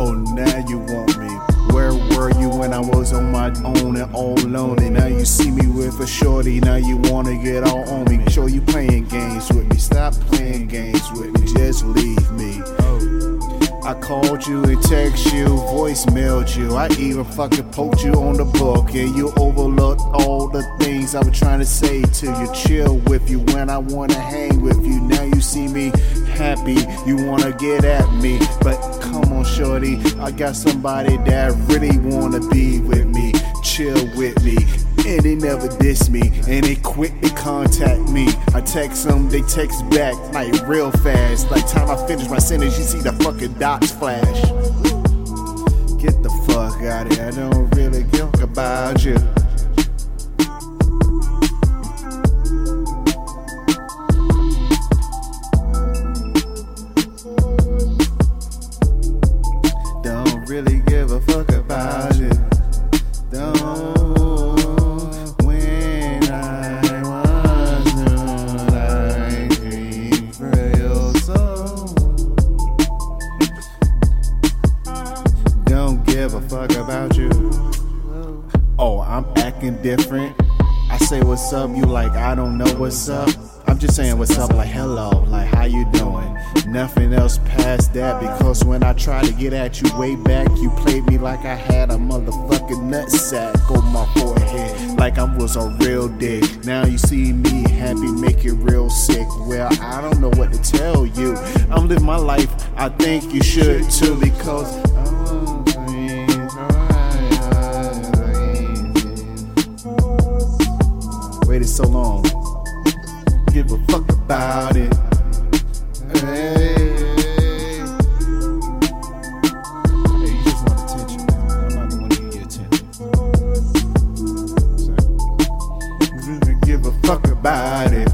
Oh, now you want me. Where were you when I was on my own and all lonely? Now you see me with a shorty, now you wanna get all on me. Show you playing games with me. Stop playing games with me, just leave me. I called you and text you, voicemailed you. I even fucking poked you on the book, and you overlooked all the things I was trying to say to you. Chill with you when I wanna hang with you. Now you see you wanna get at me. But come on, shorty, I got somebody that really wanna be with me. Chill with me. And they never diss me, and they quick to contact me. I text them, they text back like real fast. Like time I finish my sentence, you see the fucking dots flash. Get the fuck out of here, I don't really give about you. Oh, I'm acting different. I say what's up, you like I don't know what's up. I'm just saying what's up, like hello, like how you doing? Nothing else past that because when I try to get at you way back, you played me like I had a motherfucking nutsack on my forehead, like I was a real dick. Now you see me happy, make it real sick. Well, I don't know what to tell you. I'm living my life. I think you should too because. Give a fuck about it.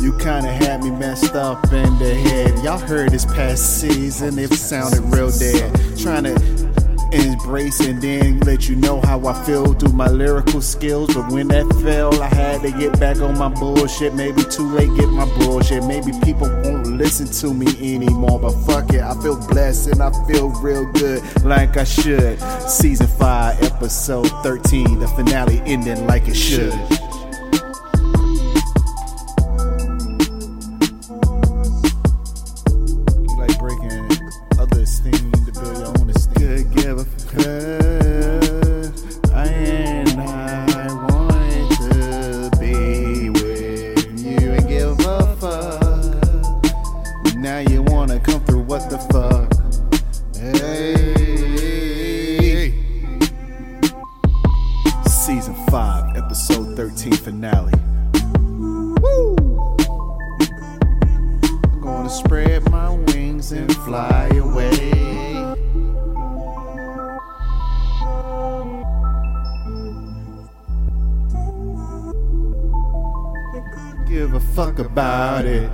You kinda had me messed up in the head. Y'all heard this past season, it sounded real dead. Trying to embrace and then let you know how I feel through my lyrical skills. But when that fell, I had to get back on my bullshit. Maybe too late, get my bullshit. Maybe people won't listen to me anymore. But fuck it, I feel blessed and I feel real good, like I should. Season 5, episode 13, the finale ending like it should. Could give. I and I wanted to be with you and give a fuck. Now you wanna come through, what the fuck? Hey. Season 5, episode 13 finale. Woo! I'm gonna spread my wings and fly away. give a fuck about it.